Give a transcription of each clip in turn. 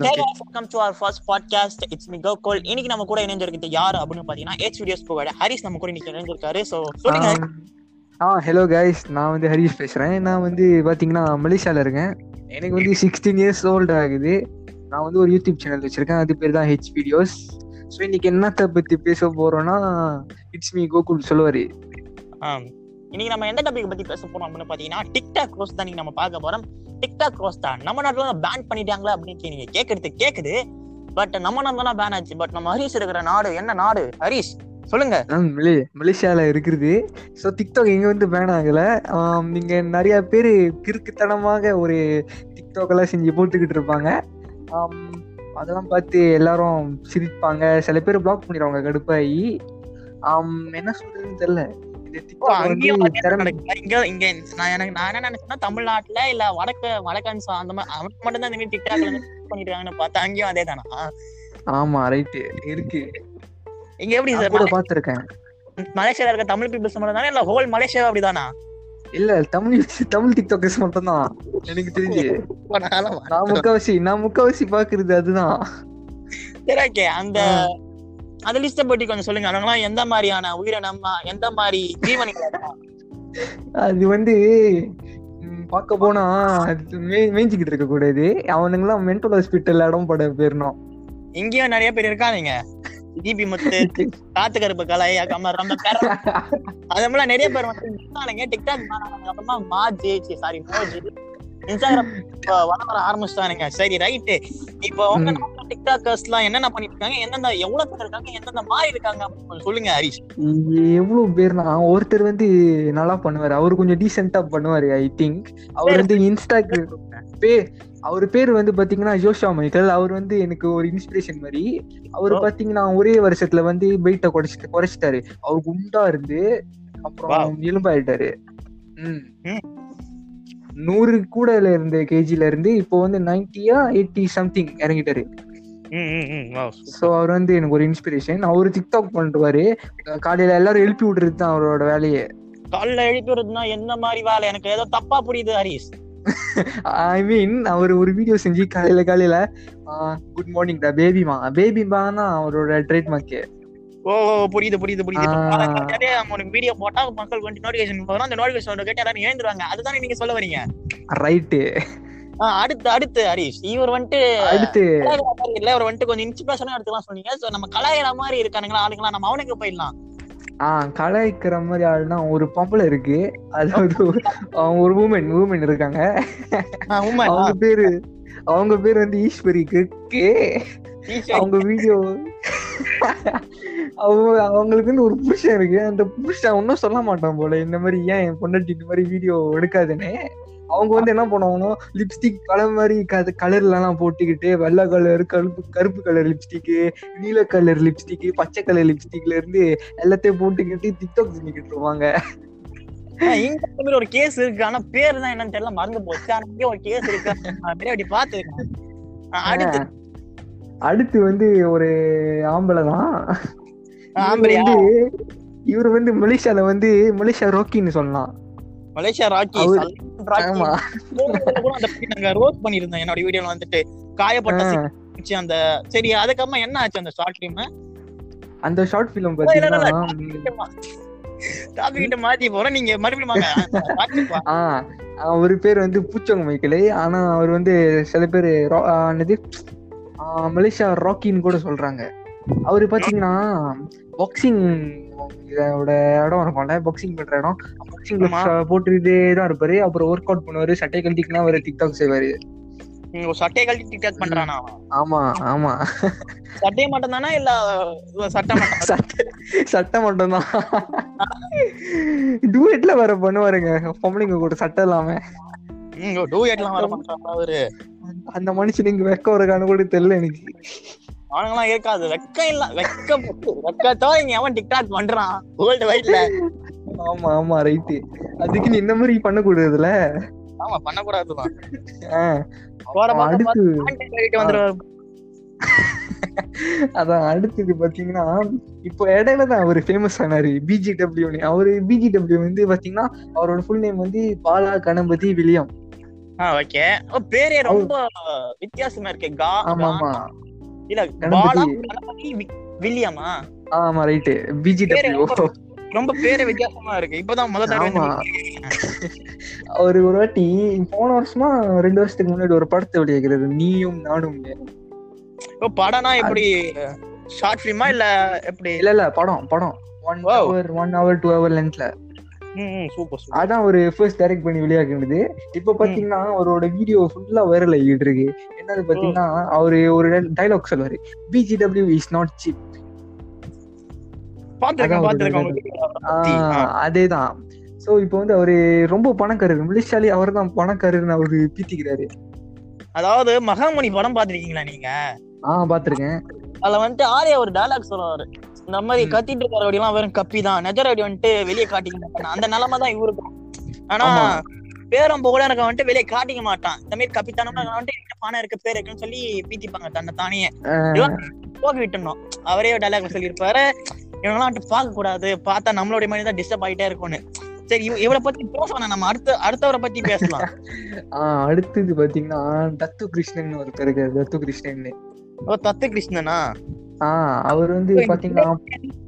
Guys, welcome to our first podcast. It's me Gokul. இன்னைக்கு நம்ம கூட இணைஞ்சிருக்கிறது யாரு அப்படின்னு பாத்தீங்கன்னா H videos ப்ரொவைடர் ஹரிஸ் நம்ம கூட இன்னைக்கு இணைஞ்சிருக்காரு. சோ சொல்லுங்க. ஆ ஹலோ கைஸ் நான் வந்து ஹரிஷ் பேசுறேன். நான் வந்து பாத்தீங்கன்னா மலேசியால இருக்கேன். எனக்கு வந்து சிக்ஸ்டீன் இயர்ஸ் ஓல்டு ஆகுது. நான் வந்து ஒரு யூடியூப் சேனல் வச்சிருக்கேன். அது பேர் தான் ஹெச் வீடியோஸ் ஸோ இன்னைக்கு என்னத்தை பத்தி பேச போறோம்னா இட்ஸ் மீ கோகுல் சொல்லுவாரு. இன்னைக்கு நம்ம எந்த டாபிக் பத்தி பேச போறோம் அப்படின்னு பாத்தீங்கன்னா டிக்டாக் ரோஸ் தான் நம்ம பார்க்க போறோம். டிக்டாக் ரோஸ் தான் நம்ம நாட்டுல பேன் பண்ணிட்டாங்களா அப்படின்னு நீங்க கேட்கறது கேக்குது. பட் நம்ம நாட்டுல பேன் ஆச்சு. பட் நம்ம ஹரீஷ் இருக்கிற நாடு என்ன நாடு? ஹரீஷ் சொல்லுங்க. மலேசியால இருக்கிறது. ஸோ டிக்டாக் இங்க வந்து பேன் ஆகல. நீங்க நிறைய பேர் கிறுக்குத்தனமாக ஒரு டிக்டாக் எல்லாம் செஞ்சு போட்டுக்கிட்டு இருப்பாங்க. அதெல்லாம் பார்த்து எல்லாரும் சிரிப்பாங்க. சில பேர் பிளாக் பண்ணிடுவாங்க கடுப்பாகி என்ன சொல்றதுன்னு தெரியல. தமிழ்நாட்டுல இல்ல வடக்கு வடக்கன்ஸ் அந்த மாதிரி அவனுக்கு மட்டும் தான் இந்த மாதிரி டிக்டாக்ல பண்ணிட்டு இருக்காங்கன்னு பார்த்தா அங்கேயும் அதே தானா? ஆமா ரைட்டு இருக்கு. இங்க எப்படி சார் கூட பார்த்திருக்கேன். மலேசியால இருக்க தமிழ் பீப்புள்ஸ் மட்டும் தானே? இல்ல ஹோல் மலேசியா அப்படிதானா? இல்ல தமிழ் தமிழ் டிக்டாக்கர்ஸ் மட்டும் தான் எனக்கு தெரிஞ்சு. நான் முக்கவாசி நான் முக்கவாசி பாக்குறது அதுதான். சரி ஓகே அந்த அந்த லிஸ்ட பத்தி கொஞ்சம் சொல்லுங்க. அவங்கலாம் எந்த மாதிரியான உயிரினம் எந்த மாதிரி ஜீவனிகள் அது வந்து ம், பார்க்க போனா மே- மேய்ஞ்சிக்கிட்டு இருக்க கூடாது அவனுங்களாம் மென்டல் ஹாஸ்பிட்டல் இடம் பட போயிடணும் இங்கேயும் நிறைய பேர் இருக்காங்க தீபி முத்து காத்து கருப்பு கலை கமர் ரொம்ப அது மாதிரிலாம் நிறைய பேர் வந்து இருக்கானுங்க. டிக்டாக். அப்புறமா மாஜி சாரி மோஜி. இன்ஸ்டாகிராம் வர ஆரம்பிச்சிட்டானுங்க. சரி ரைட்டு இப்போ உங்க ம். டிக்டாக்கர்ஸ் எல்லாம் என்னென்ன பண்ணிட்டு இருக்காங்க எந்தெந்த எவ்வளவு பேர் இருக்காங்க? எந்தெந்த மாதிரி இருக்காங்க அப்படின்னு கொஞ்சம் சொல்லுங்க ஹரிஷ். எவ்வளவு பேர்னா ஒருத்தர் வந்து நல்லா பண்ணுவாரு. அவரு கொஞ்சம் டீசெண்டா பண்ணுவாரு ஐ திங்க் அவர் வந்து இன்ஸ்டாகிராம் பே அவர் பேர் வந்து பாத்தீங்கன்னா ஜோஷா மைக்கேல் அவர் வந்து எனக்கு ஒரு இன்ஸ்பிரேஷன் மாதிரி. அவர் Oh. பாத்தீங்கன்னா ஒரே வருஷத்துல வந்து வெயிட்ட குறைச்சிட்டு குறைச்சிட்டாரு. அவர் குண்டா இருந்து அப்புறம் எலும்பாயிட்டாரு. நூறு கூடல இருந்த கேஜில இருந்து இப்போ வந்து நைன்டியா எயிட்டி சம்திங் இறங்கிட்டாரு. சோ அவர் வந்து எனக்கு ஒரு இன்ஸ்பிரேஷன் அவரு டிக்டாக் பண்ணுவாரு காலையில எல்லாரும் எழுப்பி விடுறது தான் அவரோட வேலையே. காலைல எழுப்பி விடுறதுன்னா எந்த மாதிரி வேலை? எனக்கு ஏதோ தப்பா புரியுது ஹரிஷ். ஐ மீன் அவர் ஒரு வீடியோ செஞ்சு காலையில காலையில குட் மார்னிங் டா பேபிமா பேபிமா தான் அவரோட ட்ரேட்மார்க்கு ஓ ஓ, புரியுது புரியுது புரியுது. உனக்கு வீடியோ போட்டா மக்கள் வந்து நோட்டிபிகேஷன் வரும் அந்த நோட்டிபிகேஷன் கேட்டு எல்லாரும் எழுந்துருவாங்க. அதுதானே நீங்க சொல்ல வரீங்க? ரைட்டு அடுத்து அடுத்து ஹரிஷ். இவர் வந்துட்டு அடுத்து. இல்ல இவர் வந்துட்டு கொஞ்சம் இன்ஸ்பிரேஷனா எடுத்துக்கலாம் சொன்னீங்க. சோ நம்ம கலாயிற மாதிரி இருக்கானுங்களா ஆளுங்களா நம்ம அவனுக்கு போயிடலாம். ஆஹ் கலாய்க்கிற மாதிரி ஆள்னா ஒரு பொம்பளை இருக்கு. அதாவது ஒரு- அவங்க ஒரு உமன் உமன் இருக்காங்க அவங்க பேரு அவங்க பேர் வந்து ஈஸ்வரி கே அவங்க வீடியோ அவங்க அவங்களுக்கு வந்து ஒரு புருஷன் இருக்கு. அந்த புருஷன் ஒன்னும் சொல்ல மாட்டான் போல. இந்த மாதிரி ஏன் என் பொண்டாட்டி இந்த மாதிரி வீடியோ எடுக்காதுன்னு. அவங்க வந்து என்ன பண்ணுவாங்கன்னா லிப்ஸ்டிக் கலர் மாதிரி கலர்ல எல்லாம் போட்டுக்கிட்டு வெள்ளை கலர் கருப்பு கருப்பு கலர் லிப்ஸ்டிக் நீல கலர் லிப்ஸ்டிக் பச்சை கலர் லிப்ஸ்டிக்ல இருந்து எல்லாத்தையும் போட்டுக்கிட்டு டிக்டாக் செஞ்சுக்கிட்டு இருப்பாங்க. இங்க ஒரு கேஸ் இருக்கு. ஆனா பேர் தான் என்னன்னு தெரியல. மறந்து போச்சு. ஆனா ஒரு கேஸ் இருக்கு. அப்படி பாத்துருக்கேன் அடுத்து. அடுத்து வந்து ஒரு ஆம்பளை தான். ஆம்பளையா? வந்து இவர் வந்து மலேசியால வந்து மலேசியா ராக்கின்னு சொல்லலாம் மலேசியா ராக்கி நாங்க ரோஸ் பண்ணிருந்தோம் என்னோட வீடியோல வந்துட்டு காயப்பட்ட அந்த சரி அதுக்கப்புறமா என்ன ஆச்சு அந்த ஷார்ட் ஃபிலிம் அந்த ஷார்ட் ஃபிலிம். பாத்தீங்கன்னா மாத்தி போறோம் நீங்க மறுபடியும் அவர் பேர் வந்து பூச்சவங்க மைக்கேல். ஆனா அவர் வந்து சில பேர் என்னது? மலேசியா ராக்கின்னு கூட சொல்றாங்க. அவரு பாத்தீங்கன்னா பாக்ஸிங் இதோட இடம் இருக்கும்ல பாக்ஸிங் பண்ற இடம். பாக்ஸிங். போட்டுக்கிட்டே தான் இருப்பாரு. அப்புறம் ஒர்க் அவுட் பண்ணுவாரு. சட்டை கழட்டிக்கலாம் அவர் டிக்டாக் செய்வாரு. ஒரு சட்டையை கழட்டி டிக்டாக் பண்றானா? ஆமா ஆமா. சட்டையை மட்டும் தானா இல்ல சட்டை மட்டும்? சட்டை சட்டை மட்டும்தான். டூயட்ல வேற பண்ணுவாருங்க. பொம்பளைங்க கூட சட்டை இல்லாம. டூயட்லாம் வர மாட்டான் அவரு அந்த மனுஷனுக்கு வெக்க வரக்கான்னு கூட தெரியல எனக்கு. அவனுங்களாம் இருக்காது. வெக்கம் இல்ல. வெக்கம் வெக்கத்தோ இங்க அவன் டிக்டாக் பண்றான். வேர்ல்டு வைட்ல ஆமா ஆமா ரைட்டு அதுக்கு நீ இந்த மாதிரி பண்ணக்கூடாதுல ஆமா பண்ணக்கூடாதுதான். அதான் அடுத்தது பாத்தீங்கன்னா இப்போ இடையில தான் அவர் ஃபேமஸ் ஆனாரு. பிஜிடபிள்யூன்னு அவரு பிஜிடபிள்யூ வந்து பாத்தீங்கன்னா அவரோட ஃபுல் நேம் வந்து பாலா கணபதி வில்லியம். ஓகே பேரே ரொம்ப வித்தியாசமா இருக்கு. கா ஆமா ஆமா இல்ல. பாலா வில்லியமா? ஆமா ரைட்டு. பிஜிடபிள்யூ ரொம்ப பேரே வித்தியாசமா இருக்கு. இப்பதான் முதல் தடவை அவர் ஒரு வாட்டி போன வருஷமா ரெண்டு வருஷத்துக்கு முன்னாடி ஒரு படத்தை வெளியாகிறது நீயும் நானும். ஓ, படம்னா எப்படி? ஷார்ட் ஃபிலிமா இல்ல எப்படி? இல்ல இல்ல படம் படம். One. Hour one hour two hour லென்த்ல அதான் ஒரு ஃபர்ஸ்ட் டைரக்ட் பண்ணி வெளியாக்குனது இப்ப பாத்தீங்கன்னா அவரோட வீடியோ ஃபுல்லா வைரல் ஆகிட்டு இருக்கு. என்னது பாத்தீங்கன்னா அவரு ஒரு டைலாக் சொல்லுவாரு. BGW is not cheap. அதேதான். சோ இப்போ வந்து அவரு ரொம்ப பணக்காரர். மிலிஷாலி அவர் தான் பணக்காரர்னு அவரு பீத்திக்கிறாரு. அதாவது மகாமணி படம் பாத்திருக்கீங்களா நீங்க? ஆஹ் பாத்திருக்கேன். அதுல வந்துட்டு ஆர்யா ஒரு டயலாக் சொல்லுவாரு. இந்த மாதிரி. கத்திட்டு இருக்கிற வடிலாம் வெறும் கப்பி தான். நெஜ ரவுடி வந்துட்டு வெளியே காட்டிக்க மாட்டான். அந்த நிலைமை தான் இவருக்கும் ஆனா. பேரம் புகழ இருக்க வந்துட்டு வெளியே காட்டிக்க மாட்டான். இந்த மாதிரி கப்பித்தனமா வந்துட்டு பணம் இருக்கு பேர் இருக்குன்னு சொல்லி பீத்திப்பாங்க தன்னை தானே. போக விட்டுணும் அவரே டயலாக் சொல்லியிருப்பாரு. இவங்கெல்லாம் வந்துட்டு பார்க்க கூடாது. பார்த்தா நம்மளுடைய மணி தான் டிஸ்டர்ப் ஆயிட்டே இருக்கும்னு. சரி இவ- இவரை பத்தி பேசலாம் நம்ம. அடுத்த அடுத்தவரை பத்தி பேசலாம். ஆஹ் அடுத்தது பாத்தீங்கன்னா தத்து கிருஷ்ணன் ஒருத்தர் இருக்காரு. தத்து கிருஷ்ணன் ஓ தத்து கிருஷ்ணனா அவர் வந்து பாத்தீங்கன்னா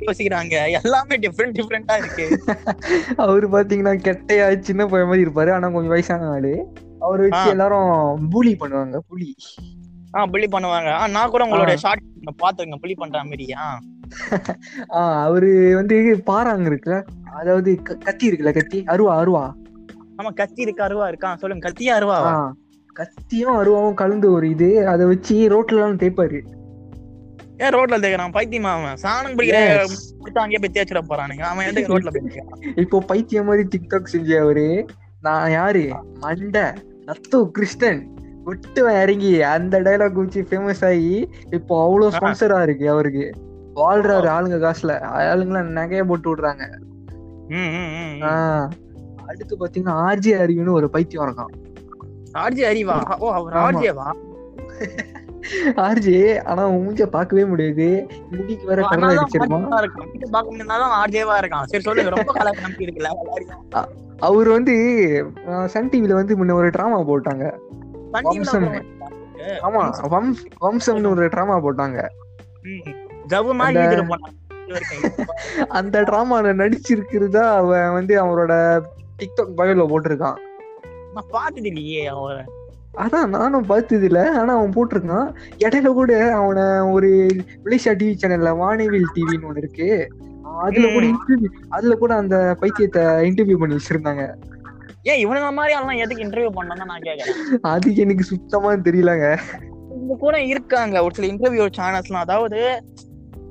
யோசிக்கிறாங்க? எல்லாமே டிஃப்ரெண்ட் டிஃப்ரெண்டா இருக்கு. அவரு பாத்தீங்கன்னா கெட்டையா சின்ன பையன் மாதிரி இருப்பாரு. ஆனா கொஞ்சம் வயசான ஆளு. அவரை வச்சு. எல்லாரும் பூலி பண்ணுவாங்க புலி ஆ புள்ளி பண்ணுவாங்க. ஆ நான் கூட உங்களோட. ஷார்ட் பாத்துருங்க புள்ளி பண்ற மாதிரியா? ஆஹ் அவரு வந்து பாறாங்க இருக்குல்ல. அதாவது கத்தி இருக்குல்ல கத்தி. அருவா அருவா. ஆமா கத்தி இருக்கு அருவா இருக்கா? சொல்லுங்க. கத்தியா அருவா ஆஹ் கத்தியும் அருவாவும் கலந்து ஒரு இது. அதை வச்சு ரோட்ல எல்லாம் தேய்ப்பாரு. ஏன் ரோட்ல தேக்கிறான் பைத்தியமா அவன்? சாணம் பிடிக்கிற அங்கேயே போய் தேய்ச்சிட போறானுங்க. அவன் எதுக்கு ரோட்ல? இப்போ பைத்தியம் மாதிரி டிக்டாக் செஞ்ச அவரு. நான் யாரு? மண்டை. நத்து கிருஷ்ணன். விட்டுவன் இறங்கி அந்த டைலாக் வச்சு ஃபேமஸ் ஆகி இப்போ அவ்வளவு ஸ்பான்சரா இருக்கு அவருக்கு. வாழ்றாரு ஆளுங்க காசுல. ஆளுங்களாம் நகைய போட்டு விடுறாங்க. அடுத்து பாத்தீங்கன்னா ஆர்ஜே அறிவுன்னு ஒரு பைத்தியம் இருக்கான். ஆர்ஜி அறிவா? ஓ அவர் ஆமா. ஆர்ஜே ஆனா அவன் மூஞ்ச பார்க்கவே முடியாது. முடிக்கு வேற இருக்கான். வீட்டை பார்க்க முடியாதான் ஆர்ஜேவா இருக்கான். சரி சொல்லுங்க ரொம்ப கலர் நம்பி இருக்குல்ல. அவர் வந்து சன் டிவில வந்து முன்ன ஒரு டிராமா போட்டாங்க. வம்சம். ஆமா வம்சம்னு ஒரு டிராமா போட்டாங்க. அந்த- டிராமால நடிச்சிருக்கிறதா அவன் வந்து அவனோட டிக்டாக் பயோல போட்டிருக்கான். நான் பார்த்தது இல்லையே அவரை அதான் நானும் பார்த்தது இல்ல ஆனா அவன் போட்டிருக்கான். இடையில கூட அவனை ஒரு மலேசியா டிவி சேனல்ல வானவில் டிவின்னு ஒண்ணு இருக்கு. அதுல கூட. இன்டர்வியூ அதுல கூட அந்த பைத்தியத்தை இன்டர்வியூ பண்ணி வச்சிருந்தாங்க. ஏன் இவனுங்க மாதிரி ஆளுலாம் எதுக்கு இன்டர்வியூ பண்ணணும் நான் கேக்குறேன் அது எனக்கு சுத்தமா தெரியலங்க. இந்த கூட இருக்காங்க ஒரு சில இன்டர்வியூ சேனல்ஸ்லாம் அதாவது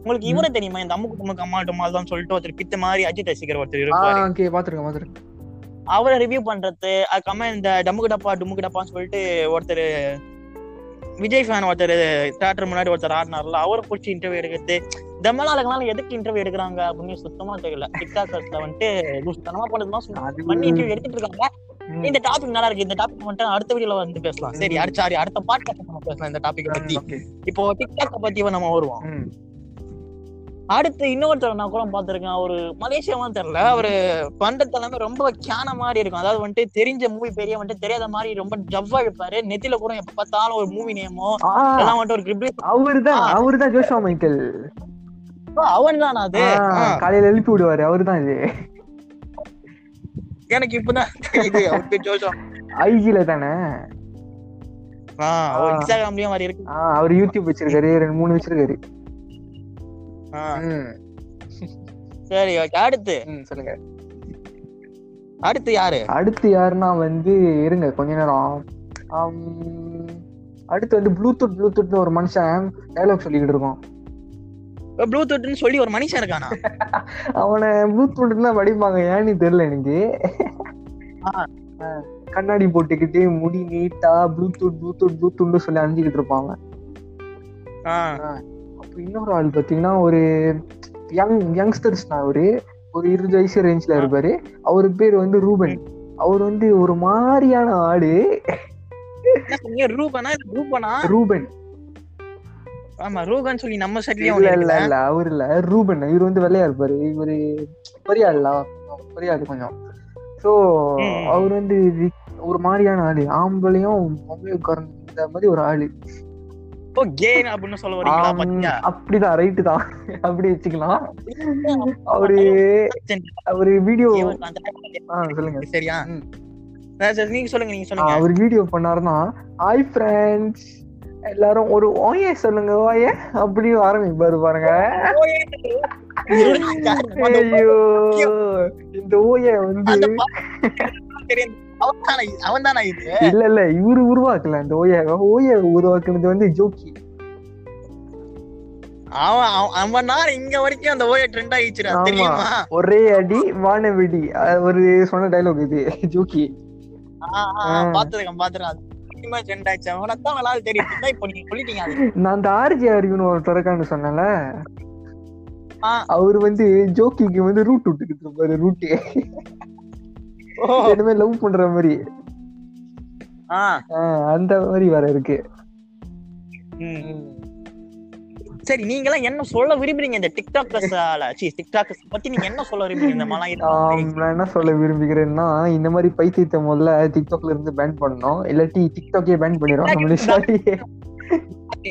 உங்களுக்கு இவரை தெரியுமா? இந்த அம்முக்கு அம்மா டுமால் தான் சொல்லிட்டு ஒருத்தர் பித்த மாதிரி அஜித் ரசிகர் ஒருத்தர் இருப்பாரு. பாத்துருக்கேன் பாத்துருக்கேன் அவரை ரிவ்யூ பண்றது அதுக்கப்புறமா இந்த டம்முக்கு டப்பா டும்முக்கு டப்பான்னு சொல்லிட்டு ஒருத்தர் விஜய் ஃபேன் ஒருத்தர் தியேட்டர் முன்னாடி ஒருத்தர் ஆடினார்ல அவரை பிடிச்சி இன்டர்வியூ எடுக்கிறது. ஆளுங்களால எதுக்கு இன்டர்வியூ எடுக்கிறாங்க அப்படின்னு சுத்தமா தெரியல. டிக்டாக்கர்ஸ்ல வந்துட்டு லூசுத்தனமா பண்ணதுமா அது பண்ணி இன்டர்வியூ எடுத்துட்டு இருக்காங்க. இந்த டாபிக் நல்லா இருக்கு. இந்த டாபிக் வந்துட்டு அடுத்த வீடியோல வந்து பேசலாம். சரி அடுத்த சாரி அடுத்த பாட்காஸ்ட் நம்ம பேசலாம் இந்த டாபிக் பத்தி. இப்போ டிக்டாக் பத்தி நம்ம வருவோம். அடுத்து இன்னொருத்தர் நான் கூட பாத்திருக்கேன் அவரு மலேசியாவும் தெரியல. அவரு பண்றது எல்லாமே ரொம்ப கேன மாதிரி இருக்கும். அதாவது வந்துட்டு தெரிஞ்ச மூவி பெரிய வந்துட்டு தெரியாத மாதிரி ரொம்ப ஜவ்வா இழுப்பாரு நெத்தில கூட எப்ப பார்த்தாலும் ஒரு மூவி நேமோ எல்லாம் வந்துட்டு ஒரு கிரிப்ளி. அவருதான் ஜோஷா மைக்கேல். அவன் தான் அது? காலையில எழுப்பி விடுவாரு. அவருதான் இது. எனக்கு இப்பதான் இது அவருக்கு ஜோஷம் ஐஜில தானே? ஆஹ் ஆ. இன்ஸ்டாகிராம்லயும் மாதிரி இருக்கு. அவர் யூடியூப் வச்சிருக்காரு. ரெண்டு மூணு வச்சிருக்காரு. சரி ஓகே அடுத்து. சொல்லுங்க. அடுத்து யாரு? அடுத்து யாருன்னா வந்து இருங்க கொஞ்ச நேரம். அடுத்து வந்து ப்ளூடூத் ப்ளூடூத்னு ஒரு மனுஷன் டைலாக் சொல்லிக்கிட்டு இருக்கோம். ப்ளூடூத்னு சொல்லி ஒரு மனுஷன் இருக்கானா? அவனை ப்ளூடூத்னா வடிப்பாங்க ஏன்னு தெரியல எனக்கு. கண்ணாடி போட்டுக்கிட்டு முடி நீட்டா ப்ளூடூத் ப்ளூடூத் ப்ளூடூத்னு சொல்லி அணிஞ்சுக்கிட்டு இருப்பாங்க இன்னொரு ஆள் பாத்தீங்கன்னா ஒரு யங் யங்ஸ்டர்ஸ் தான் அவரு. ஒரு இருபது வயசு ரேஞ்ச்ல இருப்பாரு. அவரு பேர் வந்து ரூபன். அவர் வந்து ஒரு மாதிரியான சொன்னீங்க ரூபனா? ரூபனா? ரூபன். ஆமா ரூபன் சொல்லி நம்ம சைட்லயும் இல்ல இல்ல அவர் இல்ல. ரூபன். இவர் வந்து வெள்ளையா இருப்பாரு. இவரு பெரிய ஆள்ல பெரிய ஆளு கொஞ்சம் சோ. அவர் வந்து ஒரு மாதிரியான ஆளு. ஆம்பளையும் பொம்பளையும் உட்கார்ந்த மாதிரி ஒரு ஆளு. ஓ கே அப்படின்னு சொல்ல வரீங்களா பாத்தியா அப்படிதான் ரைட்டு தான். அப்படி வச்சுக்கலாம். அவரு அவரு வீடியோ சொல்லுங்க. சரியா? நீங்க சொல்லுங்க நீங்க சொல்லுங்க. அவர் வீடியோ பண்ணாருன்னா ஹாய் ஃப்ரெண்ட்ஸ் எல்லாரும் ஒரு ஓயே சொல்லுங்க ஓயே. அப்படி ஆரம்பிப்பாரு பாருங்க. ஐயோ இந்த ஓய வந்து அந்த தெரியும். அவன்தானா இது? இல்ல இல்ல இவரு உருவாக்கல இந்த ஓய ஓய உருவாக்குனது வந்து ஜோக்கி. அவன் அவன்- இங்க வரைக்கும் அந்த ஓய ட்ரெண்ட் ஆயிடுச்சுடா. தெரியுமா? ஒரே அடி வானவெடி ஒரு சொன்ன டைலாக் இது ஜோக்கி. பாத்துருக்கேன் பாத்துருக்கேன் நான் அந்த ஆர்ஜி அறிவுன்னு ஒரு திறக்கான்னு சொன்னேன்ல. ஆ. அவர் வந்து ஜோக்கிக்கு வந்து ரூட் விட்டுக்கிட்டு இருப்பாரு ரூட்டு ஓ, இனிமே லவ் பண்ற மாதிரி. அந்த மாதிரி வேற இருக்கு. சரி நீங்க எல்லாம் என்ன சொல்ல விரும்புறீங்க இந்த டிக்டாக்கர்ஸால சி டிக்டாக்கர்ஸ் பத்தி நீங்க என்ன சொல்ல விரும்புறீங்க இந்த ஆம், நான் என்ன சொல்ல விரும்புகிறேன்னா இந்த மாதிரி பைத்தியத்தை முதல்ல டிக்டாக்ல இருந்து பேன் பண்ணணும். இல்லாட்டி டிக்டாக்கே பேன் பண்ணிடுவாங்க முன்னாடியே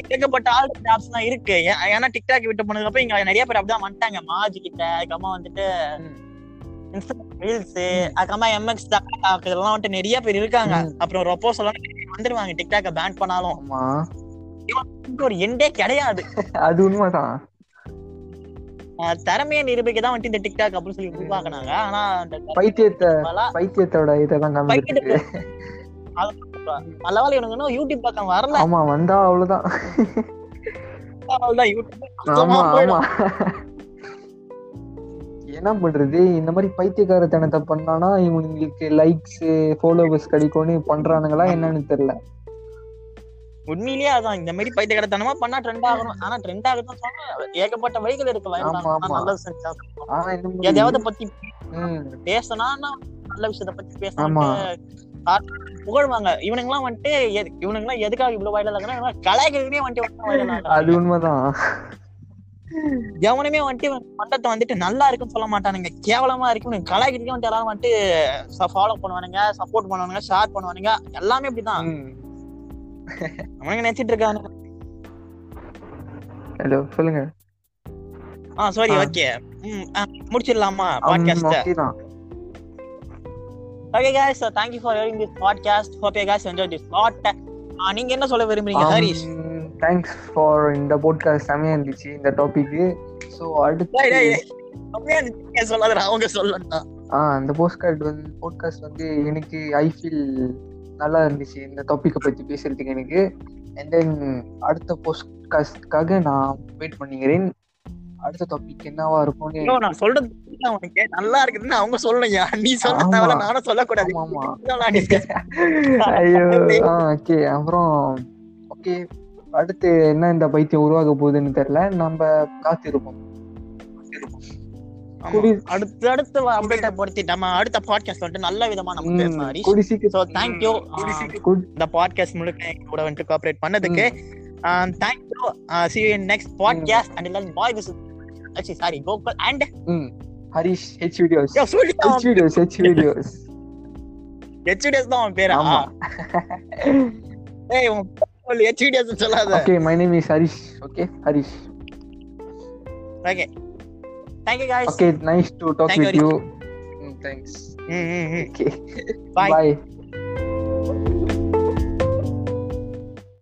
ஏகப்பட்ட ஆல் தான் இருக்கு. ஏன்னா டிக்டாக் விட்டு போனதுக்கு அப்புறம் இங்க நிறைய பேர் அப்படிதான் வந்துட்டாங்க. மாஜி கிட்ட அதுக்கப்புறமா வந்துட்டு ரீல்ஸ் அதுக்கப்புறமா எம்எக்ஸ் இதெல்லாம் வந்துட்டு நிறைய பேர் இருக்காங்க. அப்புறம் எல்லாம் வந்துருவாங்க டிக்டாக்க பேன் பண்ணாலும். ஒரு எண்டே கிடையாது. அது உண்மைதான். திறமையை நிரூபிக்க தான் வந்துட்டு இந்த டிக்டாக் அப்படின்னு சொல்லி உருவாக்குனாங்க. ஆனா அந்த பைத்தியத்தை பைத்தியத்தோட இதெல்லாம் இவனுங்க இன்னும் யூடியூப் பக்கம் வரல. ஆமா வந்தா அவ்வளவுதான். அவ்வளவுதான். யூடியூப் ஆமா. ஆமா. என்ன பண்றது? இந்த மாதிரி பைத்தியக்காரத்தனத்தை பண்ணானா இவங்களுக்கு லைக்ஸ் ஃபாலோவர்ஸ் கிடைக்கும்னு பண்றானுங்களா என்னன்னு தெரியல. உண்மையிலேயே அதான் இந்த மாதிரி பைத்தியக்கடத்தனமா பண்ணா ட்ரெண்ட் ஆகணும். ஆனா ட்ரெண்ட் சொன்னா ஏகப்பட்ட வழிகள் இருக்கு. நல்லது செஞ்சா எதையாவது பத்தி பேசினா நல்ல விஷயத்த பத்தி. பேசணும் புகழ்வாங்க. இவனுங்க எல்லாம் வந்துட்டு எது- இவனுங்க எல்லாம் எதுக்காக இவ்வளவு வைரல் ஆகுனா கலாய்க்கிறதுனே வந்துட்டு அது உண்மைதான். எவனுமே வந்துட்டு இவன் பண்டத்தை வந்துட்டு நல்லா இருக்குன்னு சொல்ல மாட்டானுங்க. கேவலமா இருக்கு. இவனுங்க கலாய்க்கிறதுக்கே வந்துட்டு எல்லாரும் வந்துட்டு ஃபாலோ பண்ணுவானுங்க சப்போர்ட் பண்ணுவானுங்க ஷேர் பண்ணுவானுங்க. எல்லாமே இப்படிதான். ம். அவனுங்க நினைச்சிட்டு இருக்கானுங்க ஹலோ சொல்லுங்க. ஆ sorry. Okay முடிச்சிடலாமா podcast okay thank you for hearing this podcast. Hope you guys enjoyed this part ஆ, நீங்க என்ன சொல்ல விரும்புறீங்க ஹரிஷ் தேங்க்ஸ் ஃபார் இந்த போட்காஸ்ட் செமையா இருந்துச்சு இந்த டாபிக் ஸோ அடுத்து சொல்லாதடா, அவங்க சொல்லணும் ஆ அந்த போஸ்ட்கார்ட் வந்து போட்காஸ்ட் வந்து எனக்கு ஐ ஃபீல் நல்லா இருந்துச்சு இந்த டாபிக்கை பத்தி பேசுறதுக்கு எனக்கு. அண்ட் தென் அடுத்த போஸ்ட்காஸ்ட்காக நான் வெயிட் பண்ணிக்கிறேன். அடுத்த டாபிக் என்னவா இருக்கும்னு ஐயோ, நான் சொல்றது உனக்கு? நல்லா இருக்குதுன்னு அவங்க சொல்லலையா? நீ சொல்ல. தேவையில்ல நானும் சொல்லக்கூடாது. ஆமா, ஐயோ ஓகே அப்புறம் ஓகே அடுத்து என்ன இந்த பைத்தியம் உருவாக போகுதுன்னு தெரியல நம்ம காத்திருப்போம். அடுத்து அடுத்து அப்டேட்டை பொறுத்து நம்ம அடுத்த பாட்காஸ்ட் வந்துட்டு நல்ல விதமா நம்ம ம், பேசலாம் ஹரிஷ். கூடி சீக்கிரம் சோ தேங்க்யூ Good. இந்த பாட்காஸ்ட் முழுக்க கூட வந்துட்டு கோஆபரேட் பண்ணதுக்கு. Thank you see you in next podcast. And then boy this is actually sorry gokul and Harish H videos யோ சொல்லி ஹெச் வீடியோஸ் ஹெச் வீடியோஸ் தான் அவன் பேரா? ஏய் உன் சொல்லு ஹெச்டிஎஸ் சொல்லாத. Okay my name is Harish okay Harish okay thank you guys. Okay nice to talk with you thanks okay Bye. Bye